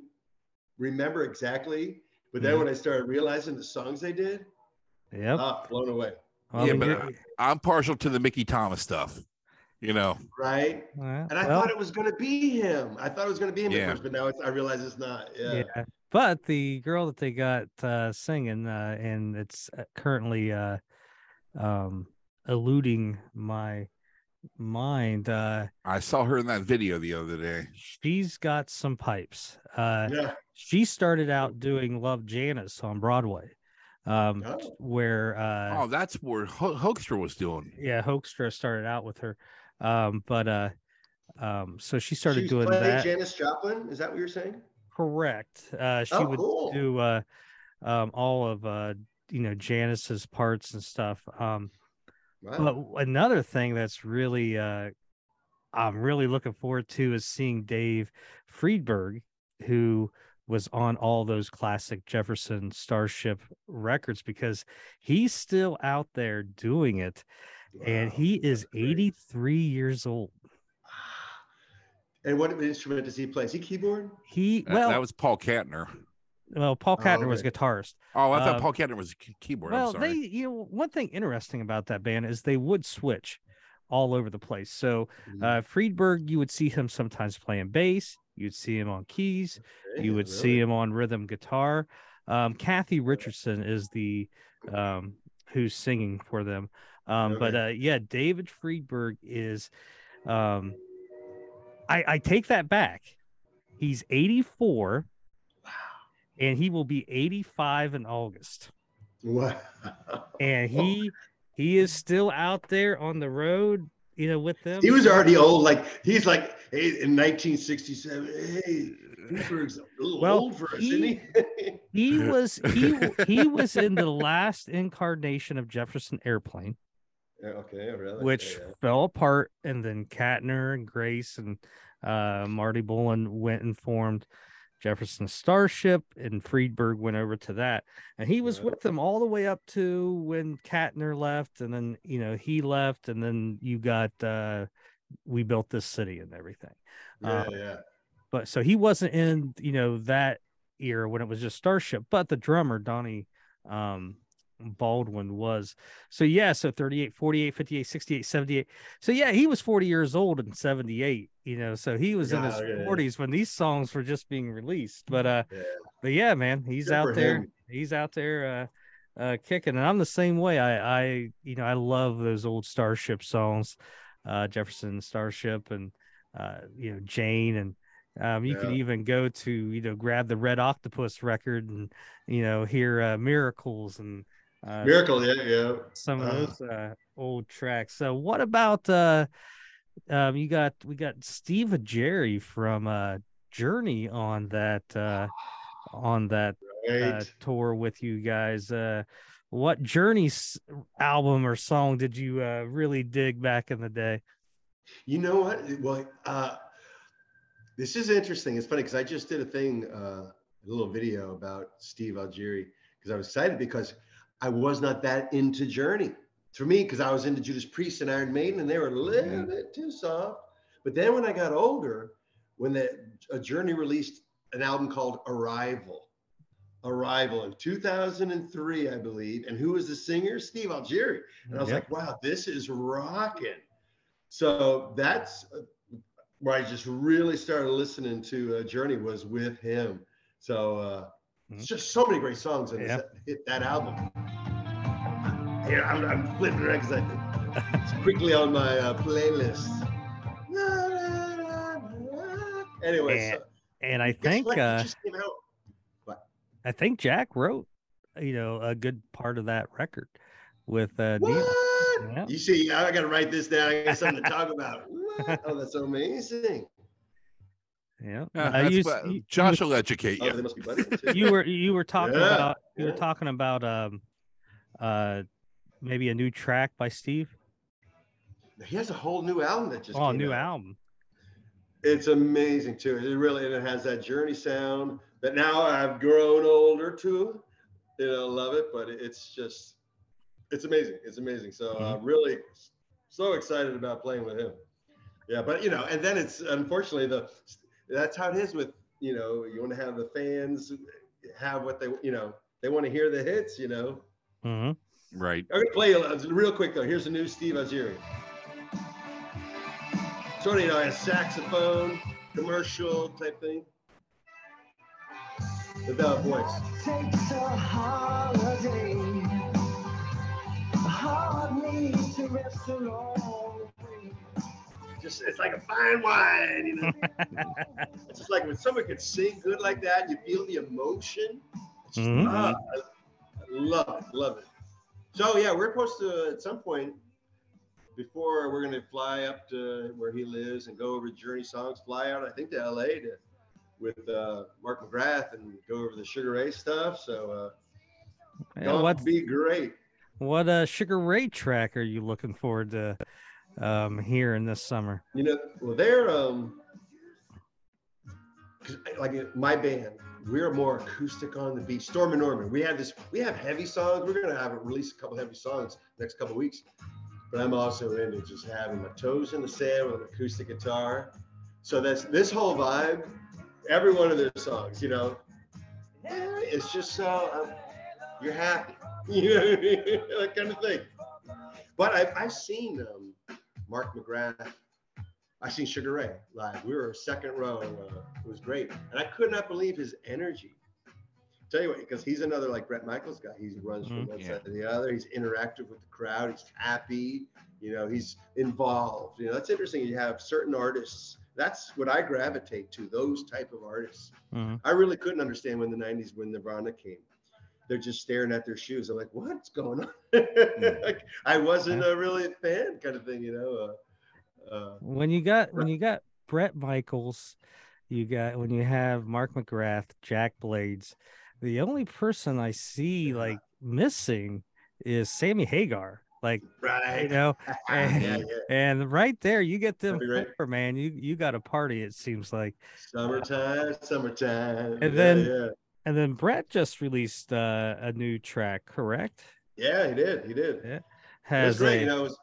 remember exactly, but then Mhm. when I started realizing the songs they did, yep ah, blown away. Well, Yeah, but, you're- I'm partial to the Mickey Thomas stuff. You know, Right? well, And I well, thought it was going to be him. I thought it was going to be him Yeah. at first, but now it's, I realize it's not. Yeah. yeah. but the girl that they got uh singing uh and it's uh, currently uh um eluding my mind, uh, I saw her in that video the other day. she's got some pipes. Uh, Yeah. she started out doing Love Janis on Broadway, um, Oh. where uh, Oh, that's where Ho- Hoekstra was doing. yeah, Hoekstra started out with her, um, but uh, um, so she started She doing that. Janis Joplin. Is that what you're saying? Correct. Uh, she Oh, would cool. do uh, um, all of uh, you know Janis's parts and stuff. Um, Wow. but another thing that's really uh, I'm really looking forward to is seeing Dave Freiberg, who was on all those classic Jefferson Starship records, because he's still out there doing it, and he is 83 years old. And what instrument does he play? Is he keyboard? He well, that was Paul Kantner. well, Paul Oh, Kantner was okay. guitarist. Oh, I thought Um, Paul Kantner was a keyboard. Well, I'm sorry. they, you know, one thing interesting about that band is they would switch all over the place. So, Mm-hmm. uh, Freiberg, you would see him sometimes playing bass, you'd see him on keys, you would see him on rhythm guitar. Um, Cathy Richardson is the um, who's singing for them. Um, But uh, yeah, David Freiberg is. Um, I, I take that back. He's 84 Wow. and he will be 85 in August. Wow. and he he is still out there on the road you know with them He was already old. Like he's like hey, in 1967. Hey, Freiberg's a little Well, old for us, he- isn't he? he was he he was in the last incarnation of jefferson airplane okay, really. which Yeah, fell apart and then Kantner and grace and uh marty balin went and formed jefferson starship and freiberg went over to that and he was Yeah. with them all the way up to when Kantner left and then you know he left and then you got uh we built this city and everything yeah, um, yeah. but so he wasn't in you know that era when it was just starship but the drummer donnie um baldwin was so yeah so 38 48 58 68 78 so yeah he was 40 years old in 78 you know so he was in his Yeah, yeah, yeah. 40s when these songs were just being released but uh Yeah. but yeah man he's Good out there him. he's out there uh uh kicking and i'm the same way i i you know i love those old starship songs uh jefferson starship and uh you know jane and um you could Yeah. even go to you know grab the red octopus record and you know hear uh miracles and uh Miracle, yeah, yeah. some of uh. those uh old tracks so what about uh um you got we got steve augeri from uh journey on that uh on that Right. uh, tour with you guys. Uh, what Journey's album or song did you uh, really dig back in the day? You know what? Well, uh, this is interesting. It's funny because I just did a thing, uh, a little video about Steve Augeri because I was excited because I was not that into Journey. For me, because I was into Judas Priest and Iron Maiden, and they were a little bit too soft. But then when I got older, when the a Journey released an album called Arrival, Arrival in 2003, I believe, and who was the singer? Steve Augeri. And I was Yep. like, wow, this is rocking. So that's uh, where I just really started listening to uh, Journey was with him. So uh, it's just so many great songs in Yeah. hit that album. Here, I'm, I'm flipping around because it's quickly on my uh, playlist. Anyway, And- so, and I think what? Uh, just came out. I think Jack wrote you know a good part of that record with uh, Neil. What? Yeah. You see, I got to write this down. I got something to talk about. What? Oh, that's amazing. Yeah, Yeah, Uh, that's you, what- you- Josh will educate Oh, you. they must be buddies. too. you were you were talking Yeah, about you yeah. were talking about um uh maybe a new track by Steve. He has a whole new album that just Oh, new out. album. It's amazing too. It really it has that journey sound that now I've grown older too, You know, love it, but it's just it's amazing. It's amazing. So uh, Mm-hmm. really so excited about playing with him. Yeah, but you know, and then it's unfortunately the that's how it is with you know you want to have the fans have what they you know they want to hear the hits. You know, hmm Right. I'm gonna play you real quick though. Here's a new Steve Augeri. Sort of, you know, a saxophone commercial type thing. Without voice. takes a holiday. A heart needs to rest along the way. just it's like a fine wine, you know. it's just like when someone can sing good like that, you feel the emotion. It's just, Mhm. ah, I, I love it, love it. So yeah, we're supposed to at some point before we're gonna fly up to where he lives and go over Journey Songs, fly out, I think to LA to with uh, Mark McGrath and go over the Sugar Ray stuff. So uh, Yeah, gonna be great. what uh Sugar Ray track are you looking forward to um hearing this summer? You know, well, they're um, like uh, my band, we're more acoustic on the beach. Storm and Norman, we have this, we have heavy songs. We're gonna have a release a couple heavy songs next couple weeks. But I'm also into just having my toes in the sand with an acoustic guitar. So that's this whole vibe. Every one of their songs, you know, eh, it's just so um, you're happy, you know, that kind of thing. But I've, I've seen um, Mark McGrath I seen Sugar Ray live. We were second row. Uh, it was great, and I could not believe his energy. Tell you what, because he's another like Bret Michaels guy. He runs from Mhm. one Yeah. side to the other. He's interactive with the crowd. He's happy. You know, he's involved. You know, that's interesting. You have certain artists. That's what I gravitate to. Those type of artists. Mhm. I really couldn't understand when the '90s when Nirvana came. They're just staring at their shoes. I'm like, what's going on? like, I wasn't a really a fan, kind of thing. You know. Uh, uh, When you got when you got Bret Michaels, you got when you have Mark McGrath, Jack Blades. The only person I see Yeah. like missing is Sammy Hagar. Like right, you know, and, yeah. and right there you get them right. four, man. You you got a party. It seems like. Summertime, summertime. And yeah, then- yeah, And then Bret just released uh, a new track, correct? yeah, he did, he did. Yeah. It was Has great, a, you know. It was,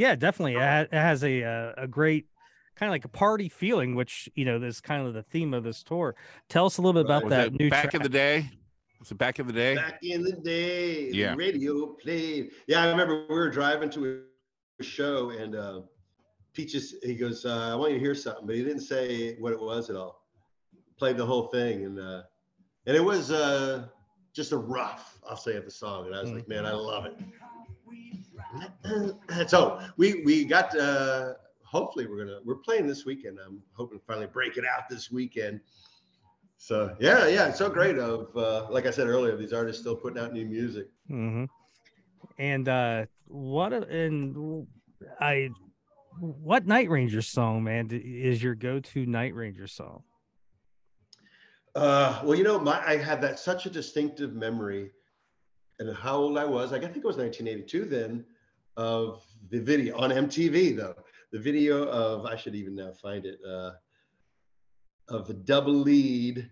yeah, definitely. It has a uh, a great kind of like a party feeling, which you know is kind of the theme of this tour. Tell us a little bit about Right. Was that new back track. in the day? Was it back in the day? back in the day, Yeah. the radio played. Yeah, I remember we were driving to a show and uh, Peaches, he goes, uh, I want you to hear something, but he didn't say what it was at all. Played the whole thing and uh, and it was uh, just a rough, I'll say, of the song. And I was like, man, I love it. So we we got uh hopefully we're gonna we're playing this weekend. I'm hoping to finally break it out this weekend. So yeah yeah it's so great of uh like i said earlier these artists still putting out new music. Hmm And uh, what a- and I what Night Ranger song, man, is your go-to Night Ranger song? uh well you know my i have that such a distinctive memory and how old i was like i think it was 1982 then of the video on mtv though the video of i should even now find it uh of the double lead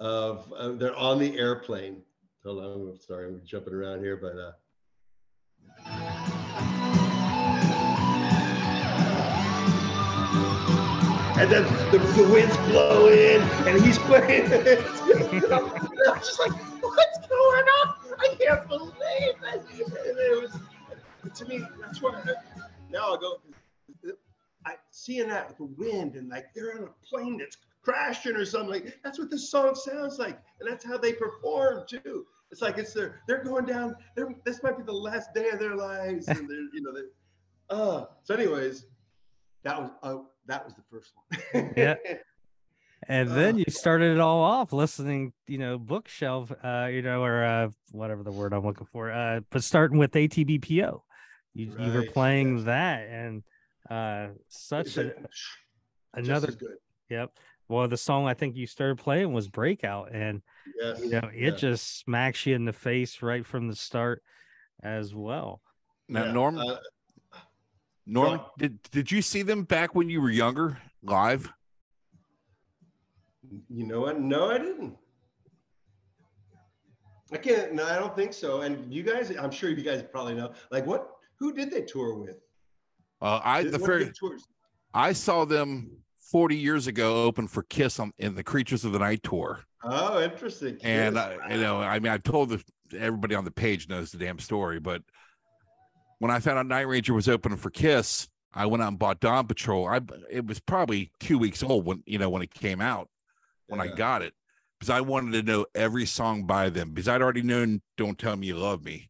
of uh, they're on the airplane hold on I'm sorry i'm jumping around here but uh and then the, the wind's blowing and he's playing it. I'm just like, what's going on? I can't believe it. And it was, to me, that's why now I go, I seeing that with the wind and like they're on a plane that's crashing or something like that's what this song sounds like and that's how they perform too it's like it's their they're going down they're, this might be the last day of their lives and they're you know they uh so anyways that was uh, that was the first one Yeah. And then you started it all off listening, you know, bookshelf, uh, you know, or uh, whatever the word I'm looking for. Uh, but starting with ATBPO, you you were playing yes. that, and uh, such a, a- another. good Yep. Well, the song I think you started playing was Breakout, and yes you know, it yeah. just smacks you in the face right from the start, as well. Now, Yeah, Norm, uh, Norm, Well- did did you see them back when you were younger, live? You know what? No, I didn't. I can't. No, I don't think so. And you guys, I'm sure you guys probably know. Like, what? Who did they tour with? Uh, I Did- the very tours? I saw them 40 years ago open for Kiss on in the Creatures of the Night tour, Oh, interesting. and Yes. uh, you know, I mean, I've told the, everybody on the page knows the damn story, but when I found out Night Ranger was opening for Kiss, I went out and bought Dawn Patrol. I it was probably two weeks old when you know when it came out when I got it because I wanted to know every song by them because I'd already known "Don't Tell Me You Love Me,"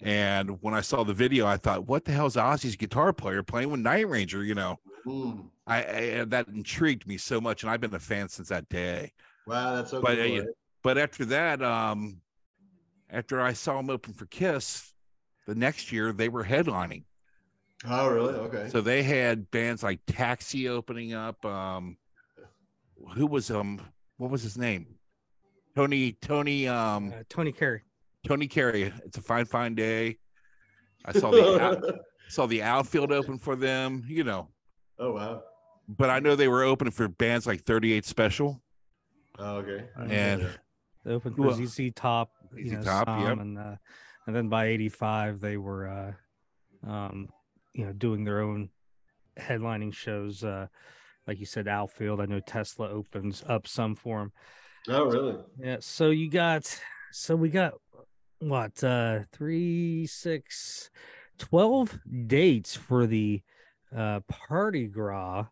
And when I saw the video, I thought, what the hell is Ozzy's guitar player playing with Night Ranger? You know, Mm. I, I that intrigued me so much, and I've been a fan since that day. Wow, that's so But, cool. uh. But after that, um, after I saw him open for Kiss, the next year they were headlining. Oh, really? Okay. So they had bands like Taxi opening up. Um, who was um, what was his name? Tony Tony um Uh, Tony Carey. Tony Carey. It's a fine fine day. I saw the out, saw the outfield open for them. You know, oh, wow. but I know they were opening for bands like 38 Special Oh, okay. and They opened Who for el- ZZ Top, you ZZ know, Top, some, yep. and uh, and then by '85 they were, uh, um, you know, doing their own headlining shows. Uh, like you said, Outfield. I know Tesla opens up some for them. Oh, really? Yeah. So you got, so we got what, uh, three, six, 12 dates for the uh, Party Gras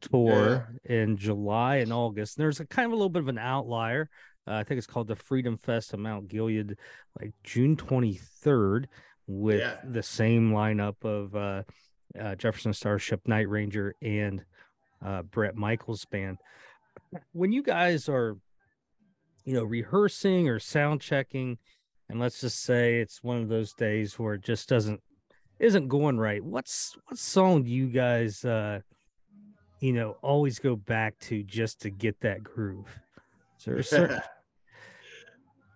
tour in July and August. And There's a kind of a little bit of an outlier. Uh, I think it's called the Freedom Fest of Mount Gilead, like June 23rd, with Yeah. the same lineup of uh, uh, Jefferson Starship, Night Ranger, and uh, Bret Michaels band. When you guys are, you know, rehearsing or sound checking, and let's just say it's one of those days where it just doesn't isn't going right. What's what song do you guys uh you know always go back to just to get that groove? Is there a certain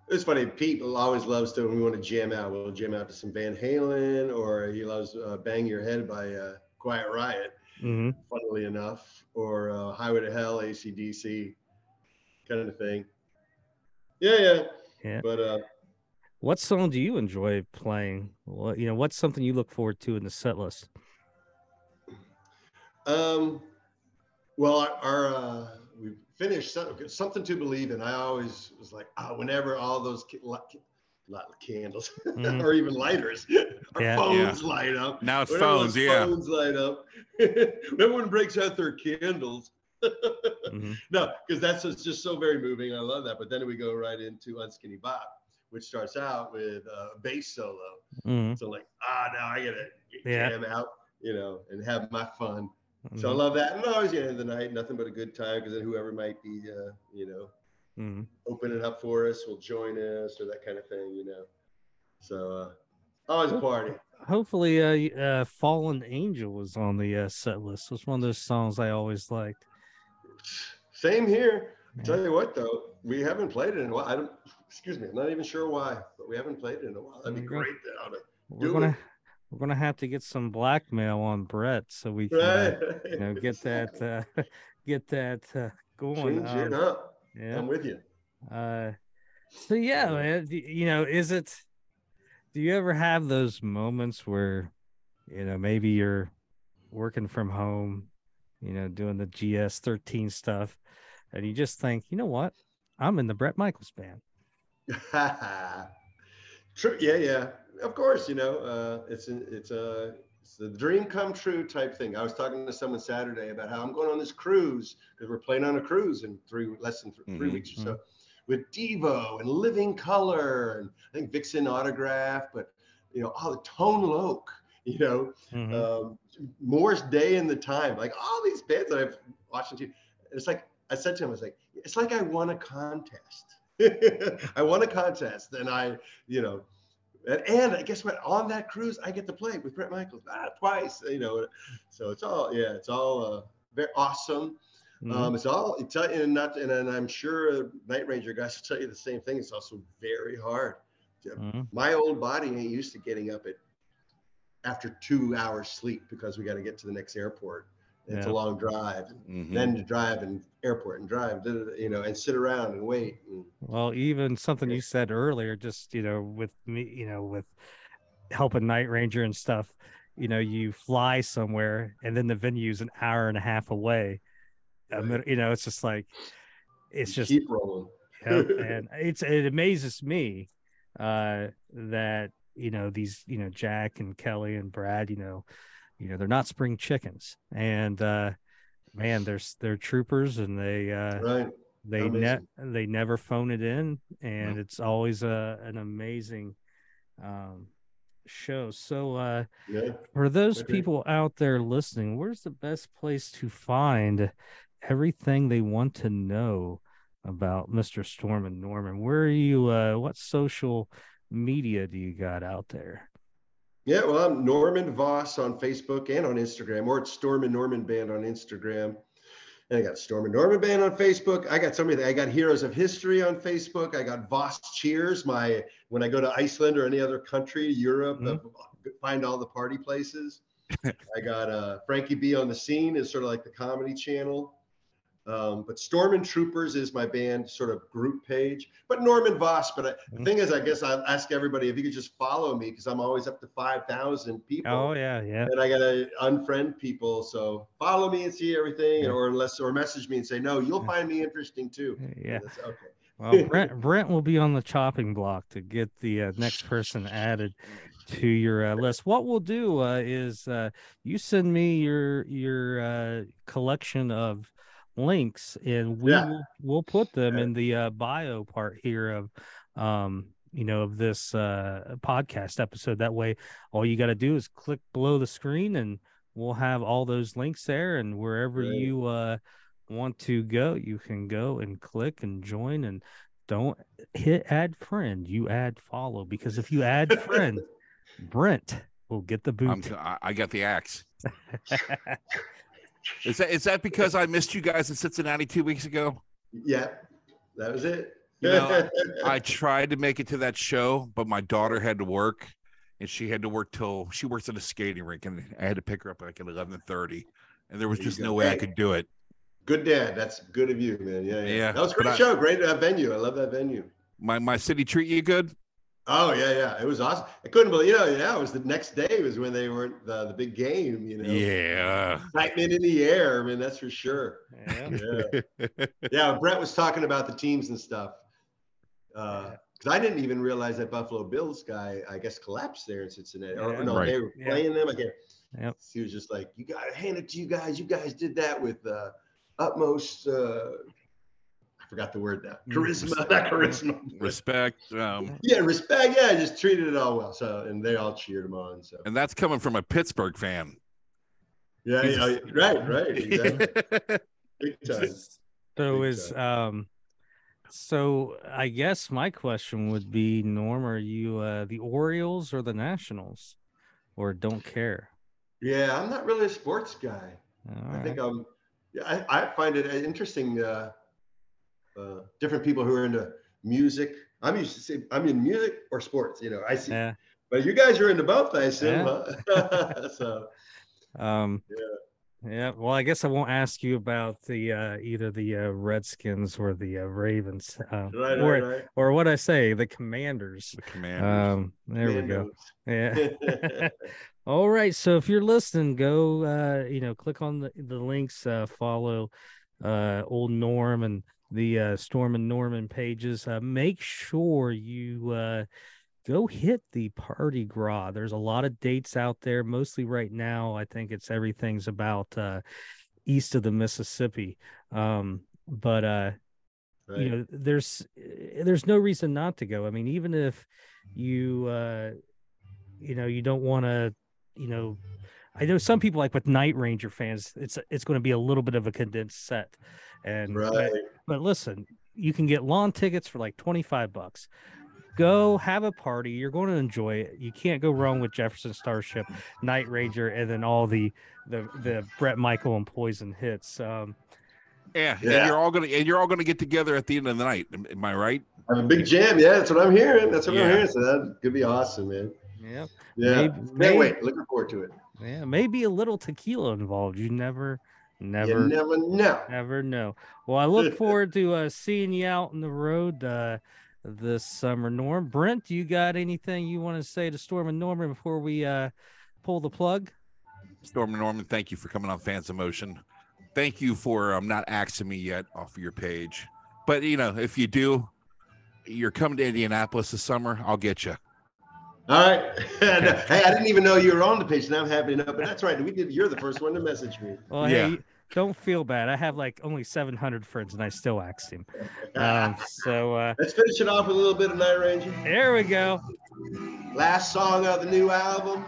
It's funny. Pete always loves to when we want to jam out. We'll jam out to some Van Halen, or he loves uh, "Bang Your Head" by uh, Quiet Riot. Mhm. Funnily enough, or uh, "Highway to Hell" ACDC, kind of thing. Yeah, yeah. Yeah. But uh, what song do you enjoy playing? What you know, what's something you look forward to in the set list? Um, well, our, our uh, we finished something to believe in. I always was like, ah, whenever all those ki- li- ki- li- candles Mhm. or even lighters, our Yeah. phones light up. now it's Whenever phones. Yeah, Phones light up. Everyone breaks out their candles. Mhm. No, because that's just, just so very moving. I love that. But then we go right into Unskinny Bop, which starts out with uh, a bass solo. Mhm. So like, ah, now I gotta Yeah. jam out, you know, and have my fun. So I Mhm. love that. And always the end of the night, nothing but a good time because then whoever might be, uh, you know, Mhm. open it up for us will join us or that kind of thing, you know. So uh, always a party. Hopefully, uh, uh, "Fallen Angel" was on the uh, set list. It's one of those songs I always liked. Same here. Yeah. Tell you what though, we haven't played it in a while. I don't. Excuse me, I'm not even sure why, but we haven't played it in a while. That'd be you great. Though, to- We're Do gonna it. we're gonna have to get some blackmail on Bret so we can uh, you know get that uh, get that uh, going. Change it Um, up. Yeah. I'm with you. Uh, so yeah, man. You know, is it? Do you ever have those moments where, you know, maybe you're working from home, you know, doing the GS thirteen stuff, and you just think, you know what, I'm in the Bret Michaels band. True. Yeah, yeah. Of course, you know, uh, it's it's a it's a dream come true type thing. I was talking to someone Saturday about how I'm going on this cruise because we're playing on a cruise in three less than th- 3 Mhm, weeks or so with Devo and Living Colour and I think Vixen Autograph, but you know, all the Tone Loc, you know, Mhm. um, Morris Day and the Time, like all these bands that I've watched on TV. It's like I said to him, I was like, it's like I won a contest. I won a contest, and I, you know, and, and guess what? On that cruise, I get to play with Bret Michaels ah, twice. You know, so it's all yeah, it's all uh, very awesome. Mhm. Um, it's all it's and not and, and I'm sure Night Ranger guys will tell you the same thing. It's also very hard. Mhm. My old body ain't used to getting up at after two hours sleep because we got to get to the next airport. It's a long drive. Mhm. Then to drive and airport and drive, you know, and sit around and wait. And, Well, even something Yeah. you said earlier, just you know, with me, you know, with helping Night Ranger and stuff, you know, you fly somewhere and then the venue's an hour and a half away. I Right. you know, it's just like it's just keep rolling. Yep, and it's it amazes me uh that you know these you know Jack and Kelly and Brad you know you know they're not spring chickens and uh man they're they're troopers and they uh Right. they ne- they never phone it in and it's always a an amazing um show. So uh Yeah. for those Okay. people out there listening, where's the best place to find everything they want to know about Mr. Storm and Norman? Where are you uh what social media do you got out there? Yeah, well, I'm Norman Voss on Facebook and on Instagram, or it's Storm and Norman Band on Instagram. And I got Storm and Norman Band on Facebook. I got so many. I got Heroes of History on Facebook. I got Voss Cheers. My when I go to Iceland or any other country, Europe, Mhm. uh, find all the party places. I got uh, Frankie B on the scene is sort of like the comedy channel. Um, but Storm and Troopers is my band sort of group page. But Norman Voss. But I, the thing is, I guess I'll ask everybody if you could just follow me because I'm always up to five thousand people Oh yeah, yeah. and I gotta unfriend people. So follow me and see everything, Yeah. or unless or message me and say no, you'll find me interesting too. Yeah. That's- okay. Well, Brent Brent will be on the chopping block to get the uh, next person added to your uh, list. What we'll do uh, is uh, you send me your your uh, collection of links, and we Yeah. will we'll put them Yeah. in the uh, bio part here of um you know of this uh podcast episode. That way, all you got to do is click below the screen, and we'll have all those links there, and wherever Great. you uh want to go, you can go and click and join and don't hit add friend, you add follow because if you add friend, Brent will get the I'm, boot. I, I got the axe. Is that is that because I missed you guys in Cincinnati two weeks ago? Yeah, that was it. You know, I tried to make it to that show, but my daughter had to work, and she had to work till she works at a skating rink, and I had to pick her up like at eleven thirty, and there was There just no way I could do it. good dad. That's good of you, man. Yeah, yeah. Yeah, that was a great I- show. Great uh, venue. I love that venue. My my city treat you good? Oh yeah, yeah. It was awesome. I couldn't believe. You know, yeah. It was the next day was when they were the the big game. You know, Yeah. excitement in the air. I mean, that's for sure. Yeah. Yeah. yeah, Bret was talking about the teams and stuff. Because I didn't even realize that Buffalo Bills guy, I guess, collapsed there in Cincinnati. Or, no, Right. they were Yeah. playing them again. Yep. He was just like, "You got to hand it to you guys. You guys did that with uh, utmost." Uh, I forgot the word now. Mm, Charisma, respect. not charisma. Respect. Um, Yeah, respect. Yeah, just treated it all well. So, and they all cheered him on. So, and that's coming from a Pittsburgh fan. yeah, yeah, right, right, exactly. big time. So Big is um so I guess my question would be Norm, are you uh the Orioles or the Nationals? Or don't care? Yeah, I'm not really a sports guy. All I think I'm. yeah, I, I find it interesting. Uh, uh, different people who are into music. I'm used to say I'm in music or sports. You know, I see. yeah. But you guys are into both, I assume. Huh? so Um yeah, well, I guess I won't ask you about the uh either the uh, Redskins or the uh, Ravens. Uh, right, or right, right. or what I say, the Commanders. The Commanders. Um there we go. Yeah. All right. So if you're listening, go uh, you know, click on the, the links, uh follow uh old Norm and the uh Storm and Norman pages. Uh make sure you uh go hit the party gras. There's a lot of dates out there, mostly right now. I think it's everything's about uh east of the Mississippi. Um, but uh Right. you know there's eh, there's no reason not to go i mean even if you uh you know you don't want to you know i know some people like with night ranger fans it's it's going to be a little bit of a condensed set and right. But listen you can get lawn tickets for like 25 bucks go have a party you're going to enjoy it you can't go wrong with jefferson starship night ranger and then all the the the bret michael and poison hits um yeah, yeah. and you're all gonna and you're all gonna get together at the end of the night. Am, am I right? Have a big jam. Yeah, that's what I'm hearing. That's what I'm hearing. So that could be awesome, man. yeah Yeah. Maybe- Can't maybe- wait. Looking forward to it. Yeah, maybe a little tequila involved. You never, never, You never know. never know. Well, I look forward to uh, seeing you out on the road uh, this summer. Norm, Brent, you got anything you want to say to Storm and Norman before we uh, pull the plug? Storm and Norman, thank you for coming on Fans of Motion. Thank you for um, not axing me yet off of your page. But you know, if you do, you're coming to Indianapolis this summer. I'll get you. All right. hey, I didn't even know you were on the page. Now I'm happy to know. But that's right. We did. You're the first one to message me. Well, Yeah. hey, don't feel bad. I have like only 700 friends and I still axed him. Um, so uh, Let's finish it off with a little bit of Night Ranger. there we go. last song of the new album.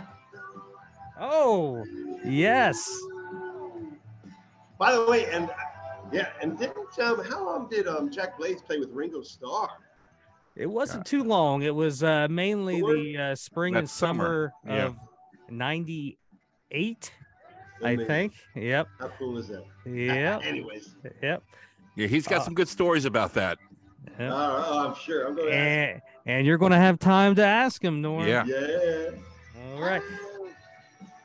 Oh, yes. By the way, and yeah, and didn't um, how long did um Jack Blades play with Ringo Starr? It wasn't too long. It was uh, mainly the uh, spring That and summer, summer, yeah. of 98, I Amazing. think. Yep. How cool is that? Yep. Anyways, Yep. Yeah, he's got Uh, some good stories about that. yep. uh, oh, I'm sure. I'm going to. And, and you're going to have time to ask him, Norm. Yeah. Yeah. All right.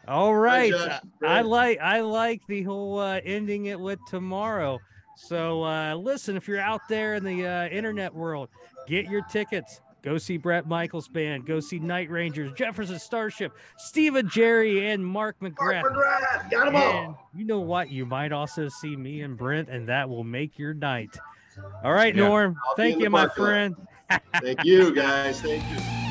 All right. Josh. I- I like I like the whole uh, ending it with tomorrow. So uh, listen, if you're out there in the uh, internet world, get your tickets. Go see Bret Michaels band. Go see Night Rangers, Jefferson Starship, Steve Augeri, and Mark Mark McGrath. McGrath, got them all. And you know what? You might also see me and Brent, and that will make your night. All right, Yeah. Norm. I'll Thank you, my friend. Thank you, guys. Thank you.